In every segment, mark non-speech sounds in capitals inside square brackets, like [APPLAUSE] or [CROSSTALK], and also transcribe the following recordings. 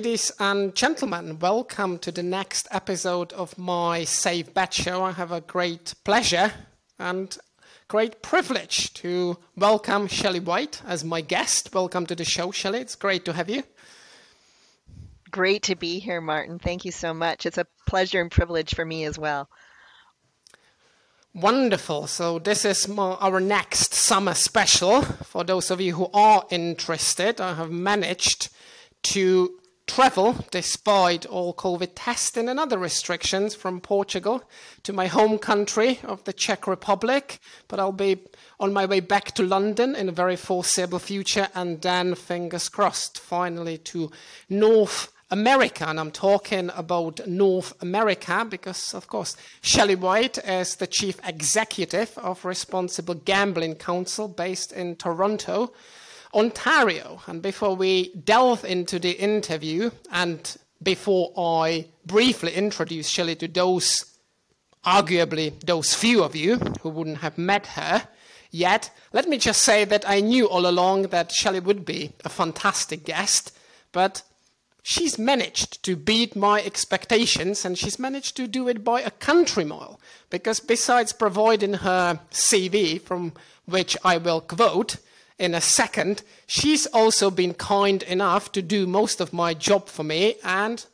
Ladies and gentlemen, welcome to the next episode of my Safe Bet Show. I have a great pleasure and great privilege to welcome Shelley White as my guest. Welcome to the show, Shelley. It's great to have you. Great to be here, Martin. Thank you so much. It's a pleasure and privilege for me as well. Wonderful. So, this is my, our next summer special. For those of you who are interested, I have managed to travel despite all COVID testing and other restrictions from Portugal to my home country of the Czech Republic. But I'll be on my way back to London in a very foreseeable future, and then, fingers crossed, finally to North America, and I'm talking about North America because, of course, Shelley White is the chief executive of Responsible Gambling Council based in Toronto, Ontario. And before we delve into the interview, and before I briefly introduce Shelley to those, arguably, those few of you who wouldn't have met her, yet, let me just say that I knew all along that Shelley would be a fantastic guest, but she's managed to beat my expectations and she's managed to do it by a country mile. Because besides providing her CV, from which I will quote in a second, she's also been kind enough to do most of my job for me and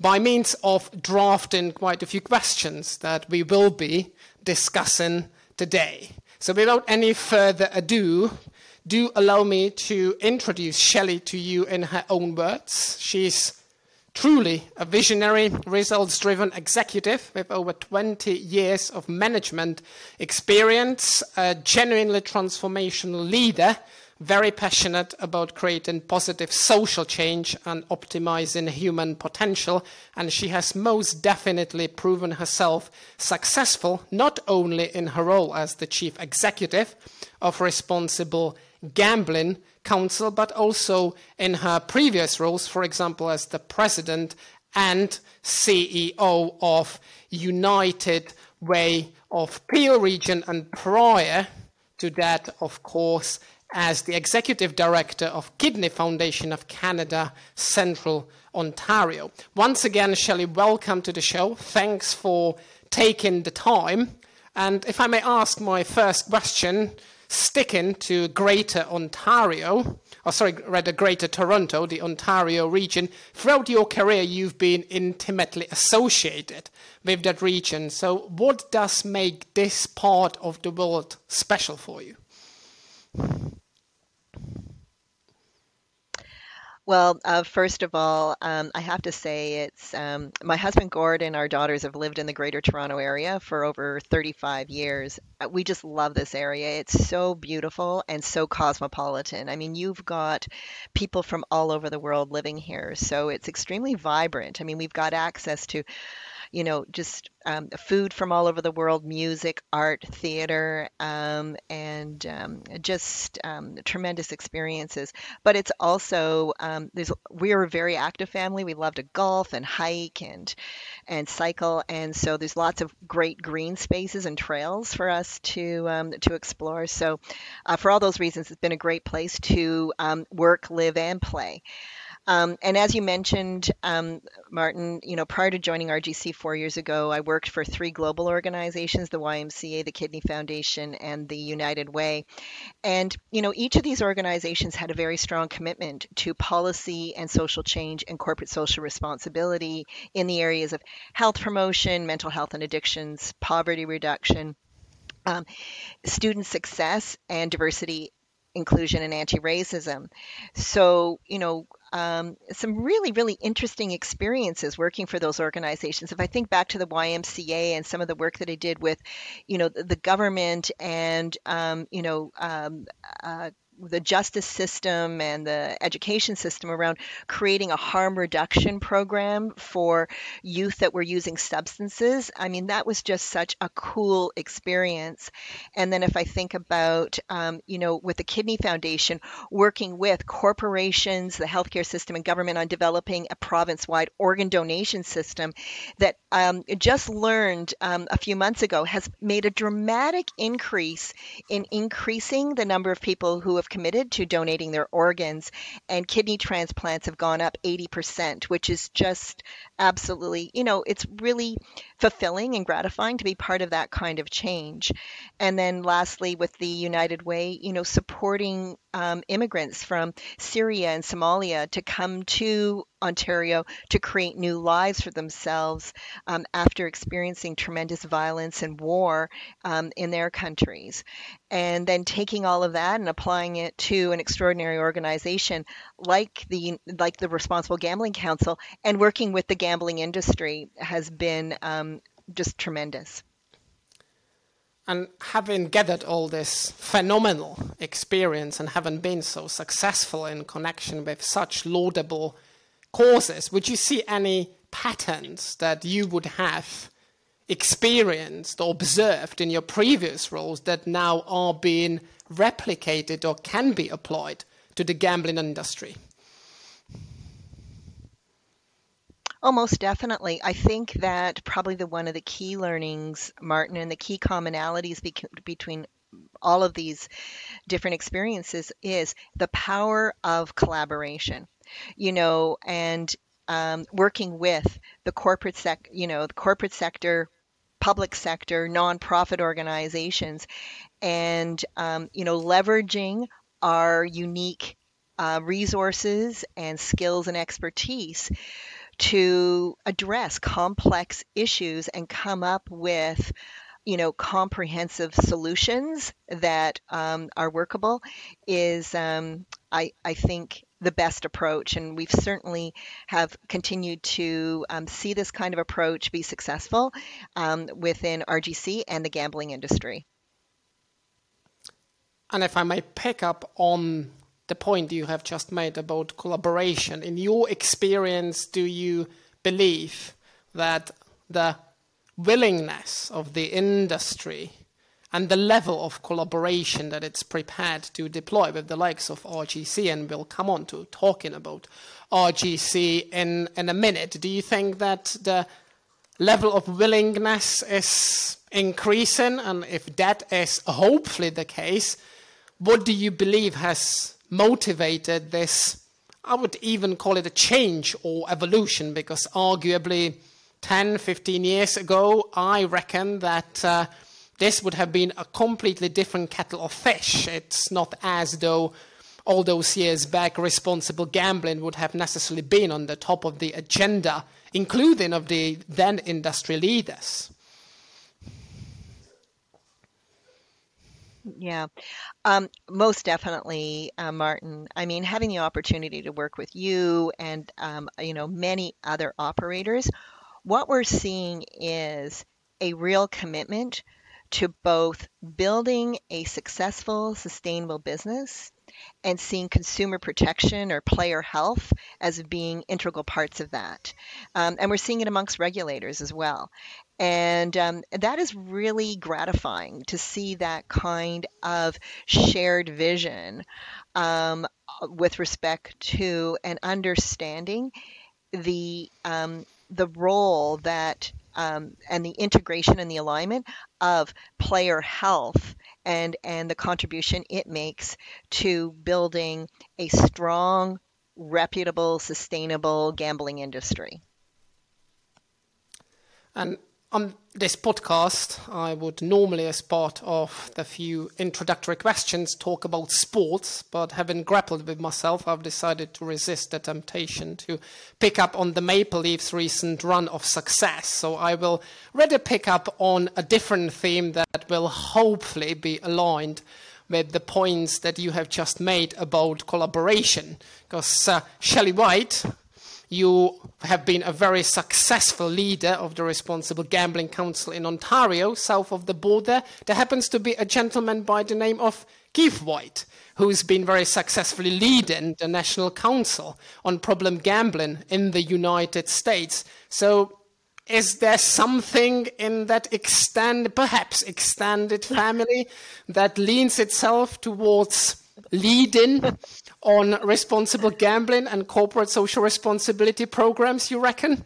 by means of drafting quite a few questions that we will be discussing today. So without any further ado, do allow me to introduce Shelley to you in her own words. She's truly a visionary, results driven executive with over 20 years of management experience, a genuinely transformational leader, very passionate about creating positive social change and optimizing human potential. And she has most definitely proven herself successful, not only in her role as the chief executive of Responsible Gambling Council, but also in her previous roles, for example, as the president and CEO of United Way of Peel Region, and prior to that, of course, as the executive director of Kidney Foundation of Canada, Central Ontario. Once again, Shelley, welcome to the show. Thanks for taking the time. And if I may ask my first question, sticking to Greater Ontario, or sorry, rather Greater Toronto, the Ontario region, throughout your career you've been intimately associated with that region. So, what does make this part of the world special for you? Well, uh, first of all, um, I have to say it's um, my husband Gordon, our daughters have lived in the Greater Toronto area for over 35 years. Uh, we just love this area. It's so beautiful and so cosmopolitan. I mean, you've got people from all over the world living here, so it's extremely vibrant. I mean, we've got access to you know, just um, food from all over the world, music, art, theater, um, and um, just um, tremendous experiences. But it's also um, there's we're a very active family. We love to golf and hike and and cycle, and so there's lots of great green spaces and trails for us to to explore. So, uh, for all those reasons, it's been a great place to work, live, and play. Um, and as you mentioned, um, Martin, you know, prior to joining RGC four years ago, I worked for three global organizations: the YMCA, the Kidney Foundation, and the United Way. And you know, each of these organizations had a very strong commitment to policy and social change and corporate social responsibility in the areas of health promotion, mental health and addictions, poverty reduction. Um, student success and diversity inclusion and anti-racism. So, you know, um, some really, really interesting experiences working for those organizations. If I think back to the YMCA and some of the work that I did with, you know, the, the government and, um, you know, um, uh, the justice system and the education system around creating a harm reduction program for youth that were using substances. I mean, that was just such a cool experience. And then if I think about, um, you know, with the Kidney Foundation, working with corporations, the healthcare system, and government on developing a province wide organ donation system that um, just learned um, a few months ago has made a dramatic increase in increasing the number of people who have committed to donating their organs, and kidney transplants have gone up 80%, which is just absolutely, you know, it's really fulfilling and gratifying to be part of that kind of change. And then lastly, with the United Way, you know, supporting um, immigrants from Syria and Somalia to come to Ontario to create new lives for themselves um, after experiencing tremendous violence and war um, in their countries. And then taking all of that and applying it to an extraordinary organization like the like the Responsible Gambling Council and working with the gambling industry has been um, just tremendous. And having gathered all this phenomenal experience and having been so successful in connection with such laudable causes, would you see any patterns that you would have experienced or observed in your previous roles that now are being replicated or can be applied to the gambling industry? Oh, definitely. I think that probably the one of the key learnings, Martin, and the key commonalities between all of these different experiences is the power of collaboration. You know, and um, working with the corporate sec, you know, the corporate sector, public sector, nonprofit organizations, and um, you know, leveraging our unique uh, resources and skills and expertise to address complex issues and come up with you know comprehensive solutions that um, are workable is um, I, I think the best approach and we've certainly have continued to um, see this kind of approach be successful um, within rgc and the gambling industry and if i may pick up on the point you have just made about collaboration. In your experience, do you believe that the willingness of the industry and the level of collaboration that it's prepared to deploy with the likes of RGC, and we'll come on to talking about RGC in, in a minute. Do you think that the level of willingness is increasing? And if that is hopefully the case, what do you believe has motivated this. I would even call it a change or evolution because arguably 10, 15 years ago, I reckon that uh, this would have been a completely different kettle of fish. It's not as though all those years back responsible gambling would have necessarily been on the top of the agenda, including of the then industry leaders. Yeah, um, most definitely, uh, Martin. I mean, having the opportunity to work with you and um, you know many other operators, what we're seeing is a real commitment to both building a successful, sustainable business and seeing consumer protection or player health as being integral parts of that. Um, and we're seeing it amongst regulators as well. And um, that is really gratifying to see that kind of shared vision um, with respect to and understanding the um, the role that um, and the integration and the alignment of player health and and the contribution it makes to building a strong, reputable, sustainable gambling industry. And on this podcast, I would normally, as part of the few introductory questions, talk about sports, but having grappled with myself, I've decided to resist the temptation to pick up on the Maple Leafs' recent run of success. So I will rather pick up on a different theme that will hopefully be aligned with the points that you have just made about collaboration. Because uh, Shelley White, you have been a very successful leader of the Responsible Gambling Council in Ontario, south of the border. There happens to be a gentleman by the name of Keith White, who's been very successfully leading the National Council on Problem Gambling in the United States. So, is there something in that extended, perhaps extended family that leans itself towards leading on responsible gambling and corporate social responsibility programs, you reckon?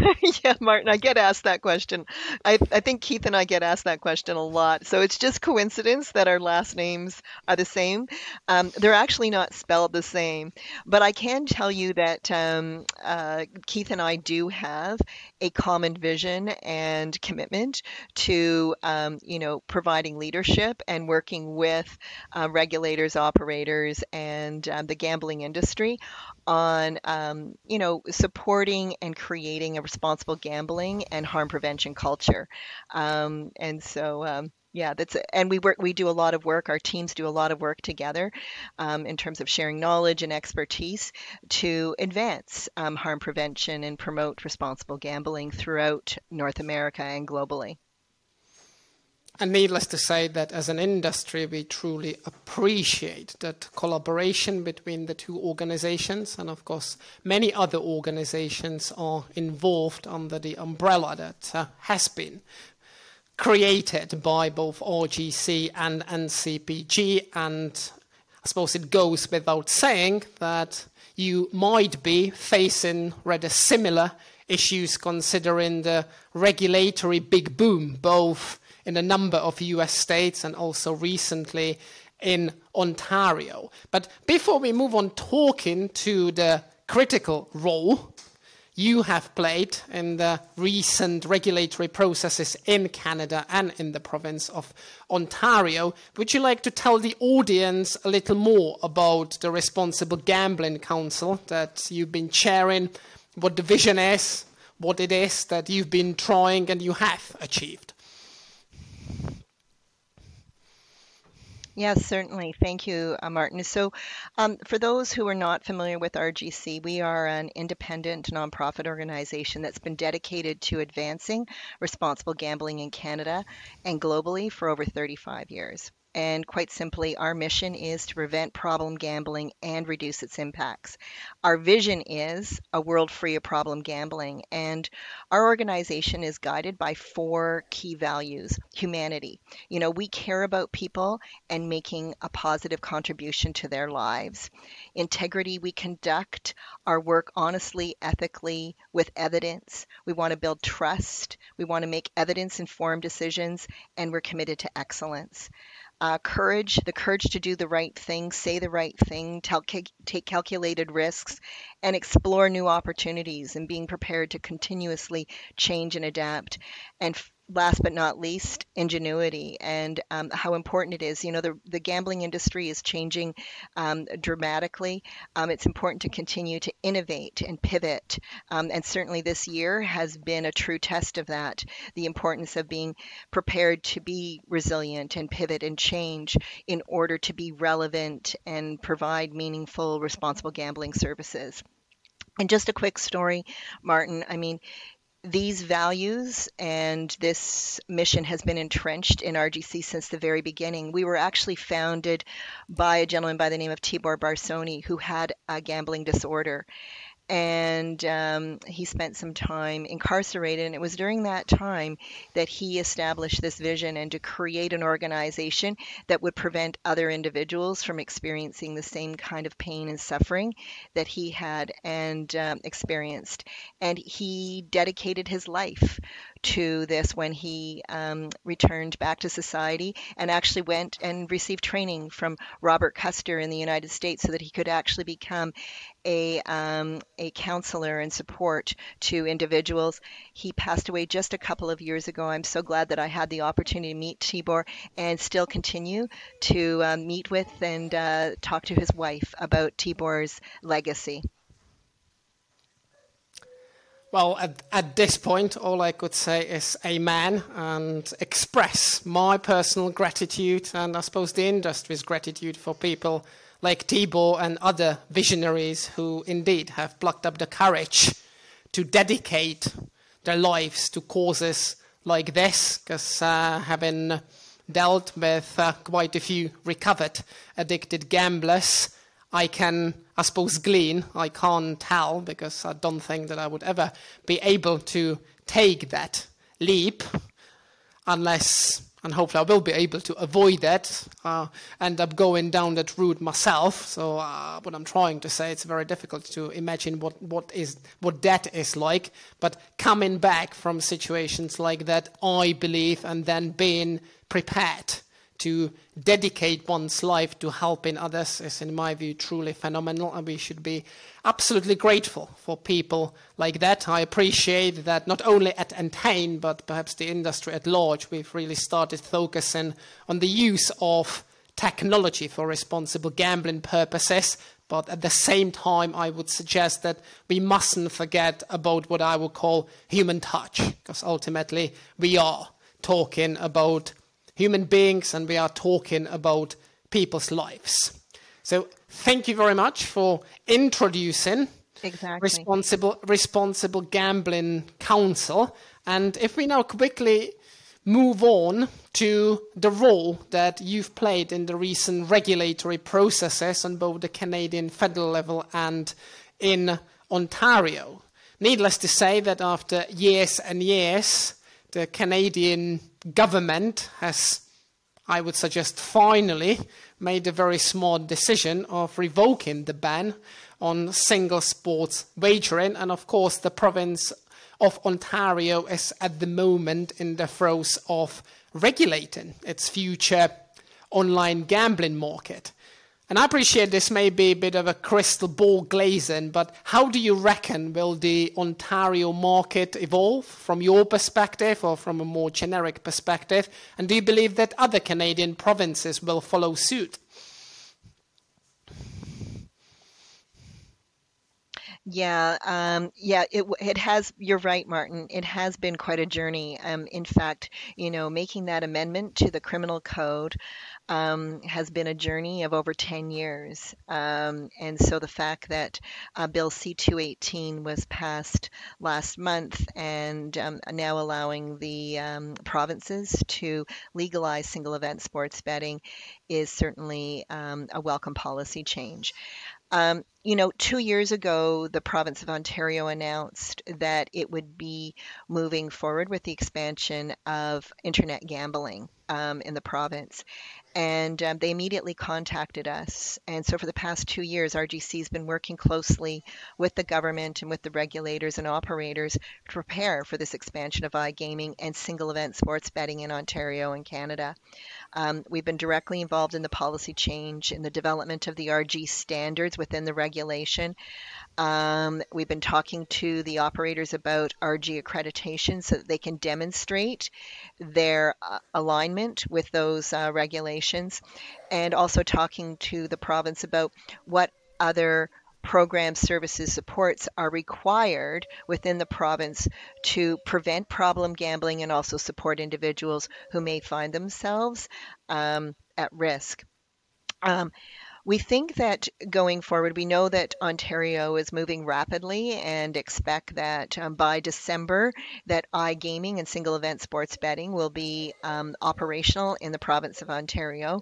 [LAUGHS] yeah, Martin, I get asked that question. I, I think Keith and I get asked that question a lot. So it's just coincidence that our last names are the same. Um, they're actually not spelled the same. But I can tell you that um, uh, Keith and I do have a common vision and commitment to, um, you know, providing leadership and working with uh, regulators, operators, and um, the gambling industry on, um, you know, supporting and creating a responsible gambling and harm prevention culture. Um, and so, um, yeah, that's and we work. We do a lot of work. Our teams do a lot of work together, um, in terms of sharing knowledge and expertise to advance um, harm prevention and promote responsible gambling throughout North America and globally. And needless to say that as an industry, we truly appreciate that collaboration between the two organizations. And of course, many other organizations are involved under the umbrella that uh, has been created by both RGC and NCPG. And I suppose it goes without saying that you might be facing rather similar issues considering the regulatory big boom, both in a number of US states and also recently in Ontario. But before we move on talking to the critical role you have played in the recent regulatory processes in Canada and in the province of Ontario, would you like to tell the audience a little more about the Responsible Gambling Council that you've been chairing, what the vision is, what it is that you've been trying and you have achieved? Yes, certainly. Thank you, uh, Martin. So, um, for those who are not familiar with RGC, we are an independent nonprofit organization that's been dedicated to advancing responsible gambling in Canada and globally for over 35 years. And quite simply, our mission is to prevent problem gambling and reduce its impacts. Our vision is a world free of problem gambling. And our organization is guided by four key values humanity. You know, we care about people and making a positive contribution to their lives. Integrity, we conduct our work honestly, ethically, with evidence. We want to build trust. We want to make evidence informed decisions, and we're committed to excellence uh, courage, the courage to do the right thing, say the right thing, cal- take calculated risks, and explore new opportunities and being prepared to continuously change and adapt. And last but not least, ingenuity and um, how important it is. You know, the, the gambling industry is changing um, dramatically. Um, it's important to continue to innovate and pivot. Um, and certainly this year has been a true test of that the importance of being prepared to be resilient and pivot and change in order to be relevant and provide meaningful, responsible gambling services. And just a quick story, Martin. I mean, these values and this mission has been entrenched in RGC since the very beginning. We were actually founded by a gentleman by the name of Tibor Barsony who had a gambling disorder and um, he spent some time incarcerated. And it was during that time that he established this vision and to create an organization that would prevent other individuals from experiencing the same kind of pain and suffering that he had and um, experienced. And he dedicated his life to this when he um, returned back to society and actually went and received training from Robert Custer in the United States so that he could actually become a, um, a counselor and support to individuals. He passed away just a couple of years ago. I'm so glad that I had the opportunity to meet Tibor and still continue to uh, meet with and uh, talk to his wife about Tibor's legacy. Well, at, at, this point, all I could say is amen and express my personal gratitude and I suppose the industry's gratitude for people like Tibor and other visionaries who indeed have plucked up the courage to dedicate their lives to causes like this, because uh, having dealt with uh, quite a few recovered addicted gamblers, I can, I suppose, glean. I can't tell because I don't think that I would ever be able to take that leap unless and hopefully I will be able to avoid that, uh, end up going down that route myself. So uh, what I'm trying to say, it's very difficult to imagine what, what is what that is like. But coming back from situations like that, I believe, and then being prepared to dedicate one's life to helping others is, in my view, truly phenomenal, and we should be absolutely grateful for people like that. I appreciate that not only at Entain, but perhaps the industry at large, we've really started focusing on the use of technology for responsible gambling purposes. But at the same time, I would suggest that we mustn't forget about what I would call human touch, because ultimately we are talking about human beings and we are talking about people's lives. So thank you very much for introducing Exactly. responsible responsible gambling council. And if we now quickly move on to the role that you've played in the recent regulatory processes on both the Canadian federal level and in Ontario. Needless to say that after years and years, the Canadian government has, I would suggest, finally made a very smart decision of revoking the ban on single sports wagering. And of course, the province of Ontario is at the moment in the throes of regulating its future online gambling market. And I appreciate this may be a bit of a crystal ball glazing, but how do you reckon will the Ontario market evolve from your perspective or from a more generic perspective? And do you believe that other Canadian provinces will follow suit? Yeah, um, yeah, it it has. You're right, Martin. It has been quite a journey. Um, in fact, you know, making that amendment to the criminal code um, has been a journey of over 10 years. Um, and so the fact that uh, Bill C 218 was passed last month and um, now allowing the um, provinces to legalize single event sports betting is certainly um, a welcome policy change. Um, you know, two years ago, the province of Ontario announced that it would be moving forward with the expansion of internet gambling um, in the province. And um, they immediately contacted us. And so, for the past two years, RGC has been working closely with the government and with the regulators and operators to prepare for this expansion of iGaming and single event sports betting in Ontario and Canada. Um, we've been directly involved in the policy change in the development of the RG standards within the regulation. Um, we've been talking to the operators about RG accreditation so that they can demonstrate their uh, alignment with those uh, regulations, and also talking to the province about what other program services supports are required within the province to prevent problem gambling and also support individuals who may find themselves um, at risk. Um, we think that going forward, we know that Ontario is moving rapidly and expect that um, by December that iGaming and single event sports betting will be um, operational in the province of Ontario.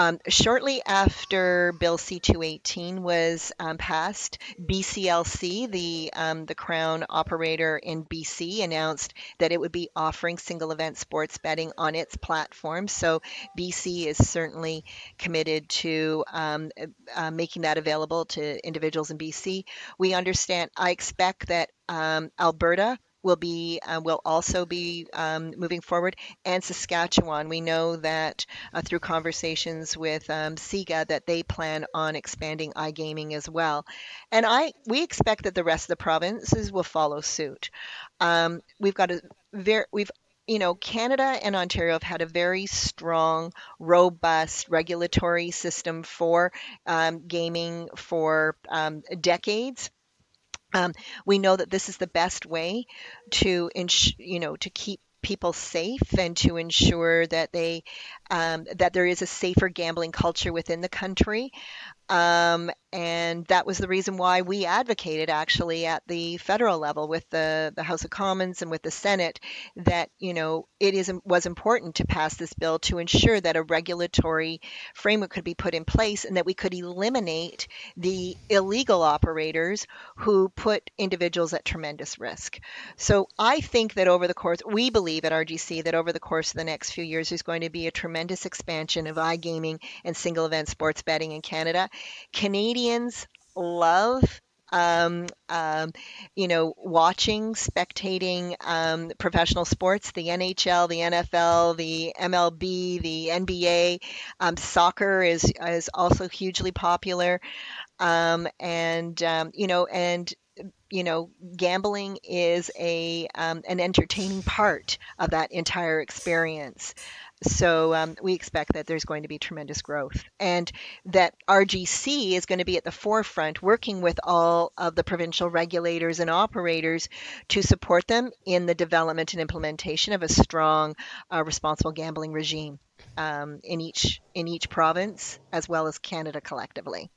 Um, shortly after Bill C-218 was um, passed, BCLC, the um, the Crown operator in BC, announced that it would be offering single event sports betting on its platform. So BC is certainly committed to um, uh, making that available to individuals in BC. We understand. I expect that um, Alberta will be uh, will also be um, moving forward, and Saskatchewan. We know that uh, through conversations with um, SIGA that they plan on expanding iGaming as well, and I we expect that the rest of the provinces will follow suit. Um, we've got a very we've you know, Canada and Ontario have had a very strong, robust regulatory system for um, gaming for um, decades. Um, we know that this is the best way to, ins- you know, to keep people safe and to ensure that they um, that there is a safer gambling culture within the country. Um, and that was the reason why we advocated actually at the federal level with the, the House of Commons and with the Senate that you know it is was important to pass this bill to ensure that a regulatory framework could be put in place and that we could eliminate the illegal operators who put individuals at tremendous risk. So I think that over the course we believe at RGC that over the course of the next few years there's going to be a tremendous expansion of iGaming and single event sports betting in Canada. Canadians love um, um, you know, watching, spectating um, professional sports, the NHL, the NFL, the MLB, the NBA. Um, soccer is is also hugely popular, um, and um, you know, and you know, gambling is a um, an entertaining part of that entire experience. So um, we expect that there's going to be tremendous growth, and that RGC is going to be at the forefront, working with all of the provincial regulators and operators to support them in the development and implementation of a strong, uh, responsible gambling regime um, in each in each province, as well as Canada collectively.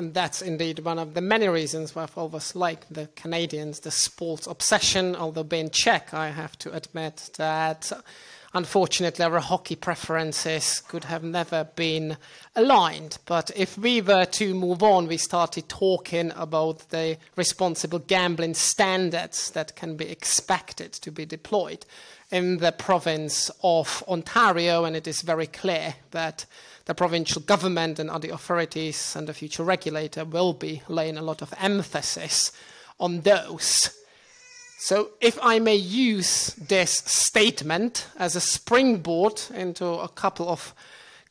And that's indeed one of the many reasons why I've always liked the Canadians, the sports obsession. Although being Czech, I have to admit that unfortunately our hockey preferences could have never been aligned. But if we were to move on, we started talking about the responsible gambling standards that can be expected to be deployed in the province of Ontario, and it is very clear that the provincial government and other authorities and the future regulator will be laying a lot of emphasis on those. So, if I may use this statement as a springboard into a couple of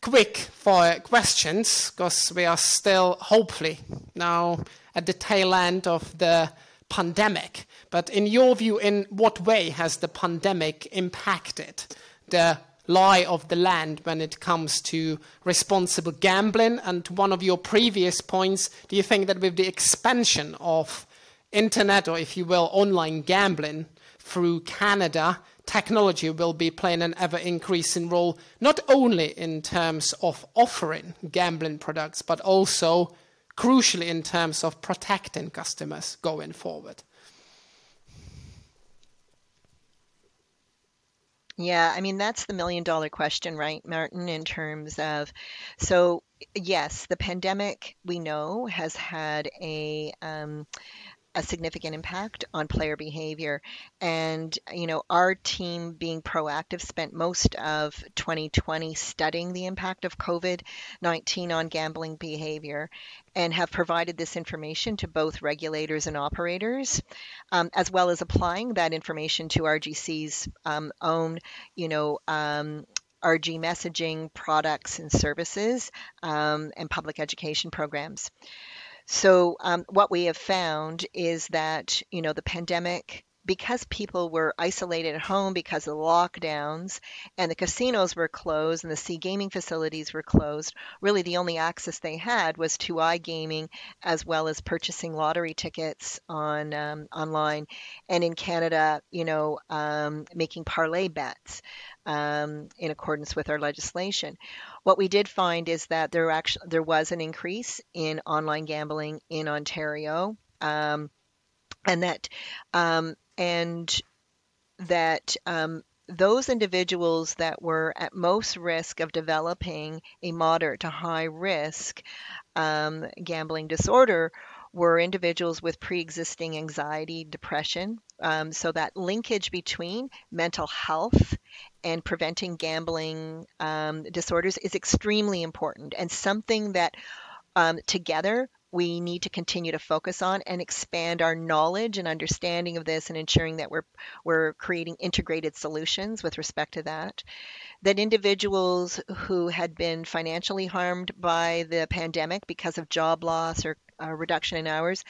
quick fire questions, because we are still, hopefully, now at the tail end of the pandemic. But in your view, in what way has the pandemic impacted the lie of the land when it comes to responsible gambling. And one of your previous points, do you think that with the expansion of internet, or if you will, online gambling through Canada, technology will be playing an ever increasing role, not only in terms of offering gambling products, but also crucially in terms of protecting customers going forward? Yeah, I mean, that's the million dollar question, right, Martin, in terms of so yes, the pandemic we know has had a um, a significant impact on player behavior. And, you know, our team being proactive spent most of 2020 studying the impact of COVID 19 on gambling behavior and have provided this information to both regulators and operators, um, as well as applying that information to RGC's um, own, you know, um, RG messaging products and services um, and public education programs. So um, what we have found is that you know the pandemic because people were isolated at home because of the lockdowns and the casinos were closed and the sea gaming facilities were closed, really the only access they had was to iGaming as well as purchasing lottery tickets on um, online. And in Canada, you know, um, making parlay bets um, in accordance with our legislation. What we did find is that there actually there was an increase in online gambling in Ontario, um, and that um, and that um, those individuals that were at most risk of developing a moderate to high risk um, gambling disorder were individuals with pre existing anxiety, depression. Um, so that linkage between mental health and preventing gambling um, disorders is extremely important and something that um, together we need to continue to focus on and expand our knowledge and understanding of this and ensuring that we're we're creating integrated solutions with respect to that. That individuals who had been financially harmed by the pandemic because of job loss or uh, reduction in hours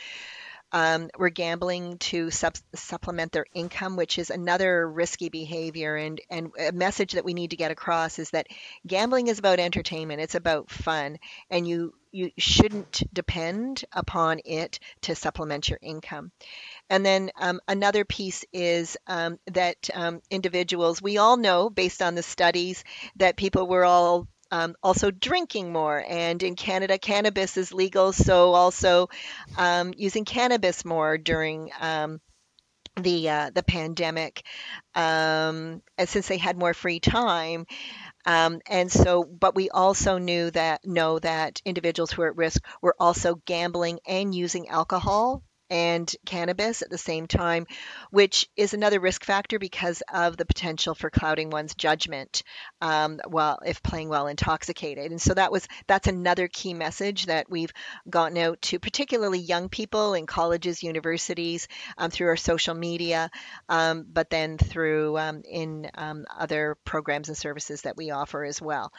um, were gambling to sub- supplement their income, which is another risky behavior. And, and a message that we need to get across is that gambling is about entertainment, it's about fun, and you, you shouldn't depend upon it to supplement your income. And then um, another piece is um, that um, individuals, we all know based on the studies that people were all um, also drinking more. And in Canada, cannabis is legal, so also um, using cannabis more during um, the uh, the pandemic, um, and since they had more free time. Um, and so, but we also knew that know that individuals who are at risk were also gambling and using alcohol and cannabis at the same time, which is another risk factor because of the potential for clouding one's judgment um, while if playing while intoxicated. And so that was that's another key message that we've gotten out to particularly young people in colleges, universities, um, through our social media, um, but then through um, in um, other programs and services that we offer as well.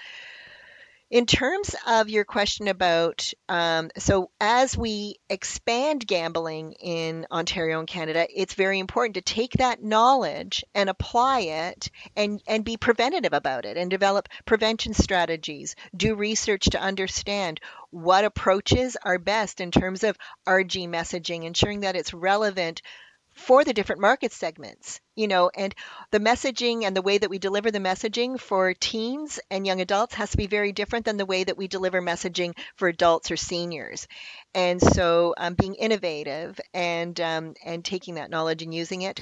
In terms of your question about, um, so as we expand gambling in Ontario and Canada, it's very important to take that knowledge and apply it and, and be preventative about it and develop prevention strategies, do research to understand what approaches are best in terms of RG messaging, ensuring that it's relevant for the different market segments, you know, and the messaging and the way that we deliver the messaging for teens and young adults has to be very different than the way that we deliver messaging for adults or seniors. And so um, being innovative and um, and taking that knowledge and using it.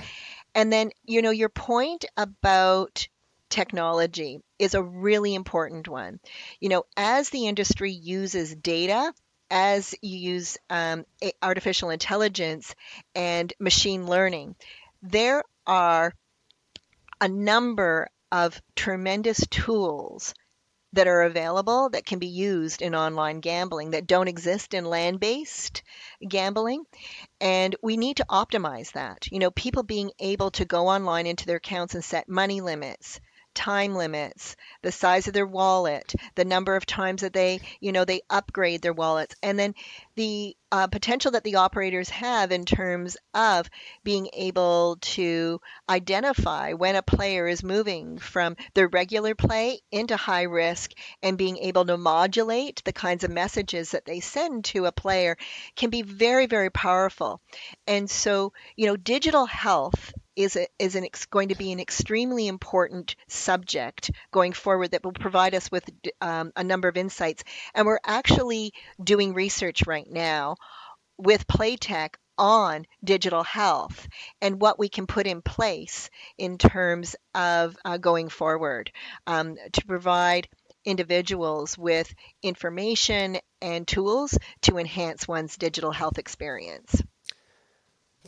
And then, you know, your point about technology is a really important one. You know, as the industry uses data as you use um, artificial intelligence and machine learning, there are a number of tremendous tools that are available that can be used in online gambling that don't exist in land based gambling. And we need to optimize that. You know, people being able to go online into their accounts and set money limits, time limits, the size of their wallet, the number of times that they, you know, they upgrade their wallets, and then the uh, potential that the operators have in terms of being able to identify when a player is moving from their regular play into high risk and being able to modulate the kinds of messages that they send to a player can be very, very powerful. And so, you know, digital health is a, is an ex, going to be an extremely important subject going forward that will provide us with um, a number of insights. And we're actually doing research right now with Playtech on digital health and what we can put in place in terms of uh, going forward um, to provide individuals with information and tools to enhance one's digital health experience.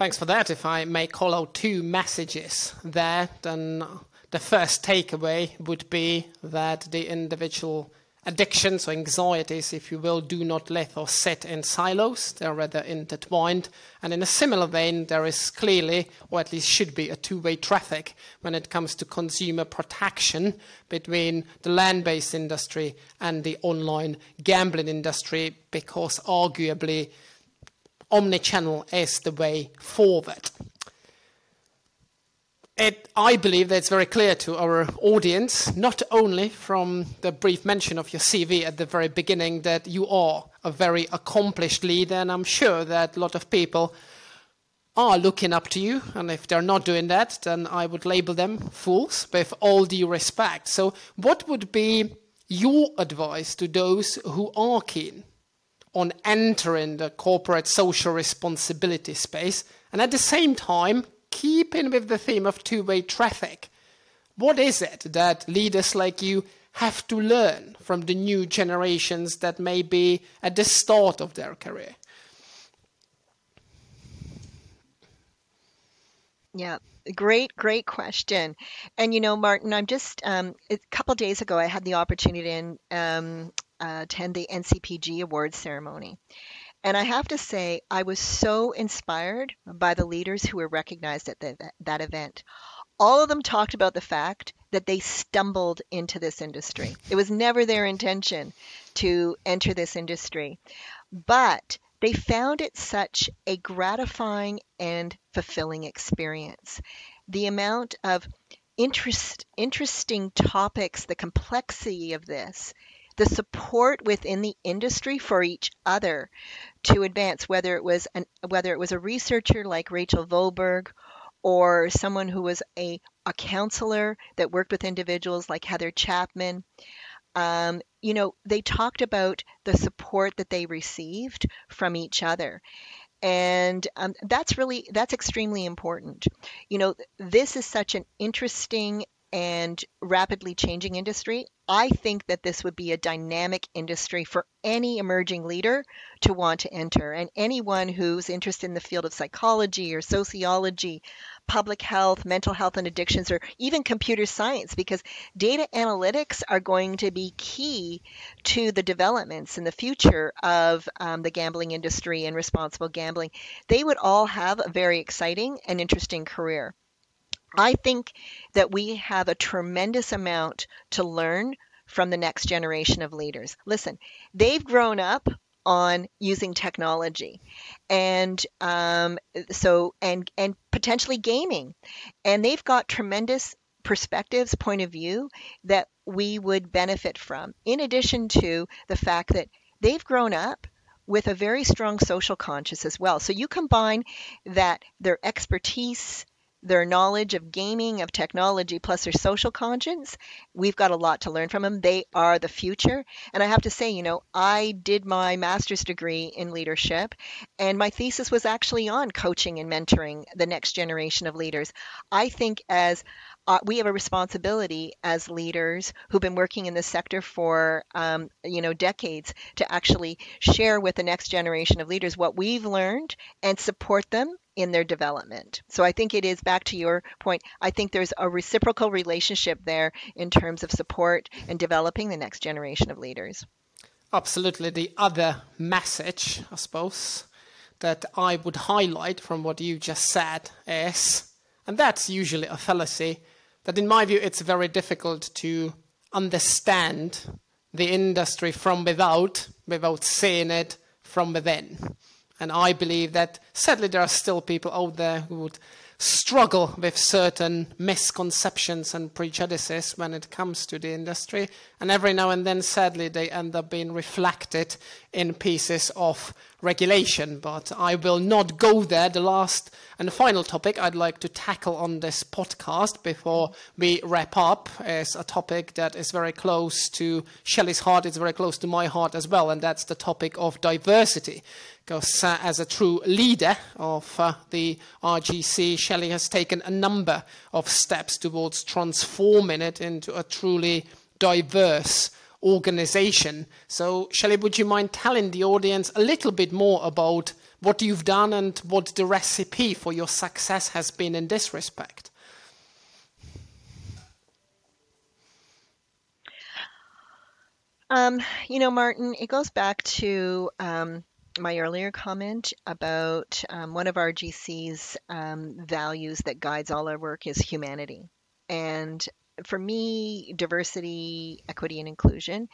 Thanks for that. If I may call out two messages there, then the first takeaway would be that the individual addictions or anxieties, if you will, do not live or sit in silos. They're rather intertwined. And in a similar vein, there is clearly, or at least should be, a two way traffic when it comes to consumer protection between the land based industry and the online gambling industry, because arguably omnichannel is the way forward. It, I believe that it's very clear to our audience, not only from the brief mention of your CV at the very beginning, that you are a very accomplished leader, and I'm sure that a lot of people are looking up to you, and if they're not doing that, then I would label them fools, with all due respect. So, what would be your advice to those who are keen on entering the corporate social responsibility space and at the same time keeping with the theme of two way traffic. What is it that leaders like you have to learn from the new generations that may be at the start of their career? Yeah, great, great question. And you know, Martin, I'm just um, a couple days ago I had the opportunity to um, uh, attend the NCPG awards ceremony. And I have to say, I was so inspired by the leaders who were recognized at the, that event. All of them talked about the fact that they stumbled into this industry. It was never their intention to enter this industry. But they found it such a gratifying and fulfilling experience. The amount of interest, interesting topics, the complexity of this, the support within the industry for each other to advance, whether it was an, whether it was a researcher like Rachel Volberg or someone who was a, a counselor that worked with individuals like Heather Chapman. Um, you know, they talked about the support that they received from each other and um, that's really that's extremely important you know this is such an interesting and rapidly changing industry, I think that this would be a dynamic industry for any emerging leader to want to enter. And anyone who's interested in the field of psychology or sociology, public health, mental health and addictions, or even computer science, because data analytics are going to be key to the developments in the future of um, the gambling industry and responsible gambling. They would all have a very exciting and interesting career. I think that we have a tremendous amount to learn from the next generation of leaders. Listen, they've grown up on using technology and um, so and and potentially gaming and they've got tremendous perspectives point of view that we would benefit from in addition to the fact that they've grown up with a very strong social conscience as well so you combine that their expertise their knowledge of gaming, of technology, plus their social conscience, we've got a lot to learn from them. They are the future. And I have to say, you know, I did my master's degree in leadership, and my thesis was actually on coaching and mentoring the next generation of leaders. I think as uh, we have a responsibility as leaders who've been working in this sector for um, you know decades to actually share with the next generation of leaders what we've learned and support them in their development. So I think it is back to your point. I think there's a reciprocal relationship there in terms of support and developing the next generation of leaders. Absolutely. The other message, I suppose, that I would highlight from what you just said is, and that's usually a fallacy, that in my view it's very difficult to understand the industry from without, without seeing it from within. And I believe that sadly there are still people out there who would struggle with certain misconceptions and prejudices when it comes to the industry. And every now and then, sadly, they end up being reflected in pieces of regulation. But I will not go there. The last and final topic I'd like to tackle on this podcast before we wrap up is a topic that is very close to Shelley's heart, it's very close to my heart as well, and that's the topic of diversity because uh, as a true leader of uh, the RGC, Shelley has taken a number of steps towards transforming it into a truly diverse organization. So, Shelley, would you mind telling the audience a little bit more about what you've done and what the recipe for your success has been in this respect? Um, you know, Martin, it goes back to um, my earlier comment about um, one of our GC's um, values that guides all our work is humanity. And for me, diversity, equity, and inclusion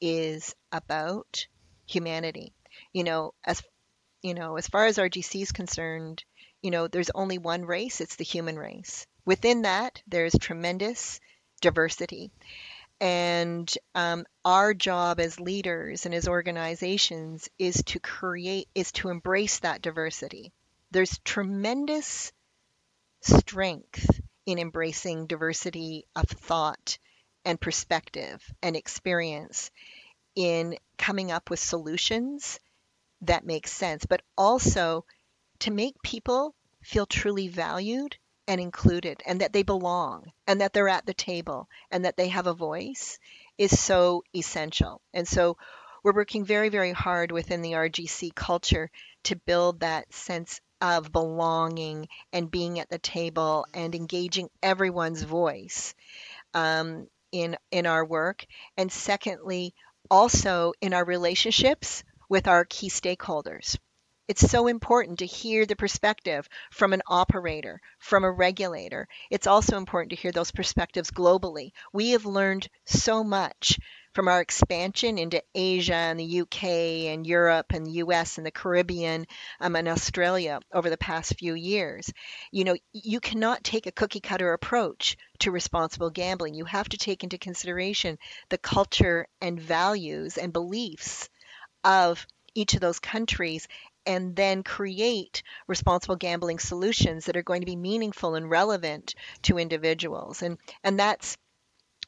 is about humanity. You know, as you know, as far as RGC is concerned, you know, there's only one race, it's the human race. Within that, there's tremendous diversity. And um, our job as leaders and as organizations is to create, is to embrace that diversity. There's tremendous strength in embracing diversity of thought and perspective and experience in coming up with solutions that make sense, but also to make people feel truly valued and included and that they belong and that they're at the table and that they have a voice is so essential. And so we're working very, very hard within the RGC culture to build that sense of belonging and being at the table and engaging everyone's voice um, in in our work. And secondly, also in our relationships with our key stakeholders. It's so important to hear the perspective from an operator, from a regulator. It's also important to hear those perspectives globally. We have learned so much from our expansion into Asia and the UK and Europe and the US and the Caribbean um, and Australia over the past few years. You know, you cannot take a cookie cutter approach to responsible gambling. You have to take into consideration the culture and values and beliefs of each of those countries and then create responsible gambling solutions that are going to be meaningful and relevant to individuals. And and that's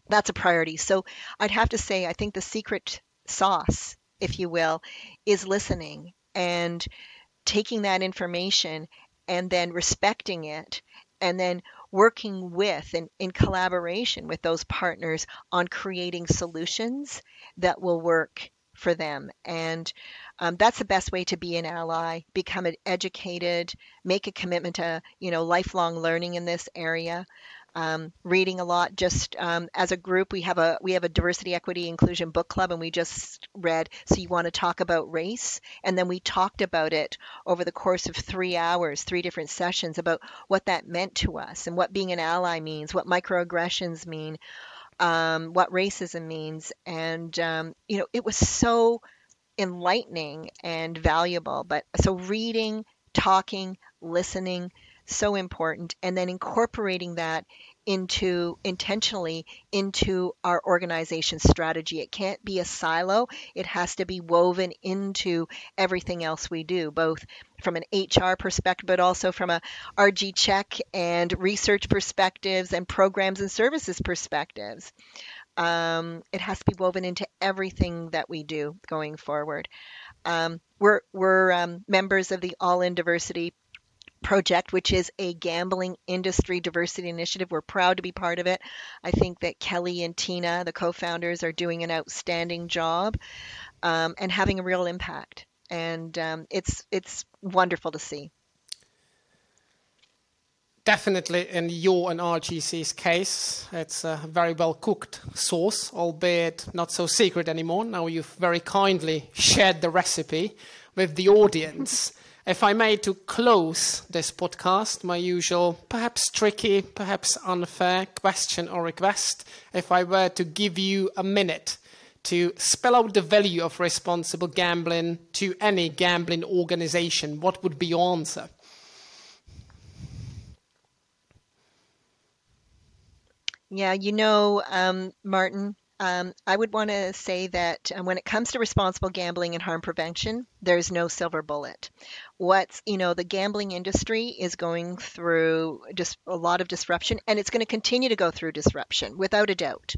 that's a priority. So I'd have to say I think the secret sauce, if you will, is listening and taking that information and then respecting it and then working with and in collaboration with those partners on creating solutions that will work for them. And um, that's the best way to be an ally. Become educated, make a commitment to you know lifelong learning in this area. Um, reading a lot. Just um, as a group, we have a we have a diversity, equity, inclusion book club, and we just read. So you want to talk about race, and then we talked about it over the course of three hours, three different sessions about what that meant to us and what being an ally means, what microaggressions mean, um, what racism means, and um, you know it was so enlightening and valuable. But so reading, talking, listening, so important, and then incorporating that into intentionally into our organization strategy. It can't be a silo. It has to be woven into everything else we do, both from an HR perspective, but also from a RG check and research perspectives and programs and services perspectives. Um, it has to be woven into everything that we do going forward. Um, we're we're um, members of the All In Diversity project, which is a gambling industry diversity initiative. We're proud to be part of it. I think that Kelly and Tina, the co-founders, are doing an outstanding job um, and having a real impact. And um, it's it's wonderful to see definitely in your and RGC's case, it's a very well cooked sauce, albeit not so secret anymore. Now you've very kindly shared the recipe with the audience. [LAUGHS] if I may to close this podcast, my usual, perhaps tricky, perhaps unfair question or request, if I were to give you a minute to spell out the value of responsible gambling to any gambling organization, what would be your answer? Yeah, you know, um, Martin, um, I would want to say that uh, when it comes to responsible gambling and harm prevention, there's no silver bullet. What's, you know, the gambling industry is going through just a lot of disruption and it's going to continue to go through disruption without a doubt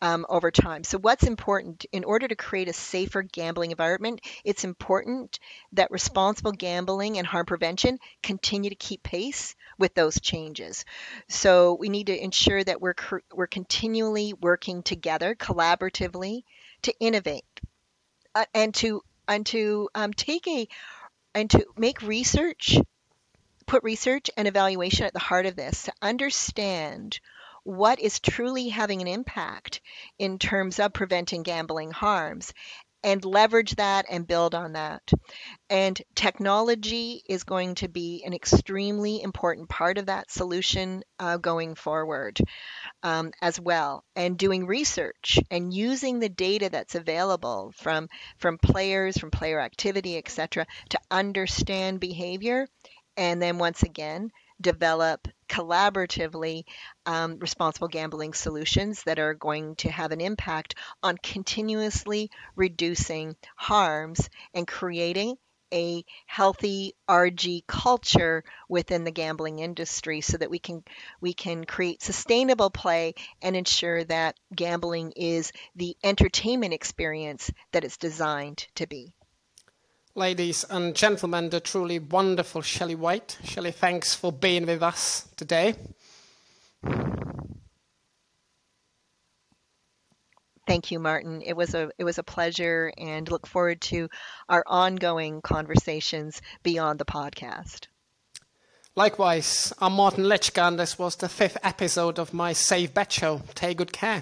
um, over time. So, what's important in order to create a safer gambling environment, it's important that responsible gambling and harm prevention continue to keep pace with those changes. So, we need to ensure that we're, we're continually working together collaboratively to innovate uh, and to and to um, take a and to make research put research and evaluation at the heart of this to understand what is truly having an impact in terms of preventing gambling harms and leverage that and build on that. And technology is going to be an extremely important part of that solution uh, going forward um, as well. And doing research and using the data that's available from from players, from player activity, etc., to understand behavior, and then once again develop collaboratively um, responsible gambling solutions that are going to have an impact on continuously reducing harms and creating a healthy RG culture within the gambling industry so that we can we can create sustainable play and ensure that gambling is the entertainment experience that it's designed to be. Ladies and gentlemen, the truly wonderful Shelley White. Shelley, thanks for being with us today. Thank you, Martin. It was a it was a pleasure, and look forward to our ongoing conversations beyond the podcast. Likewise, I'm Martin Lycka, and this was the fifth episode of my Safe Bet Show. Take good care.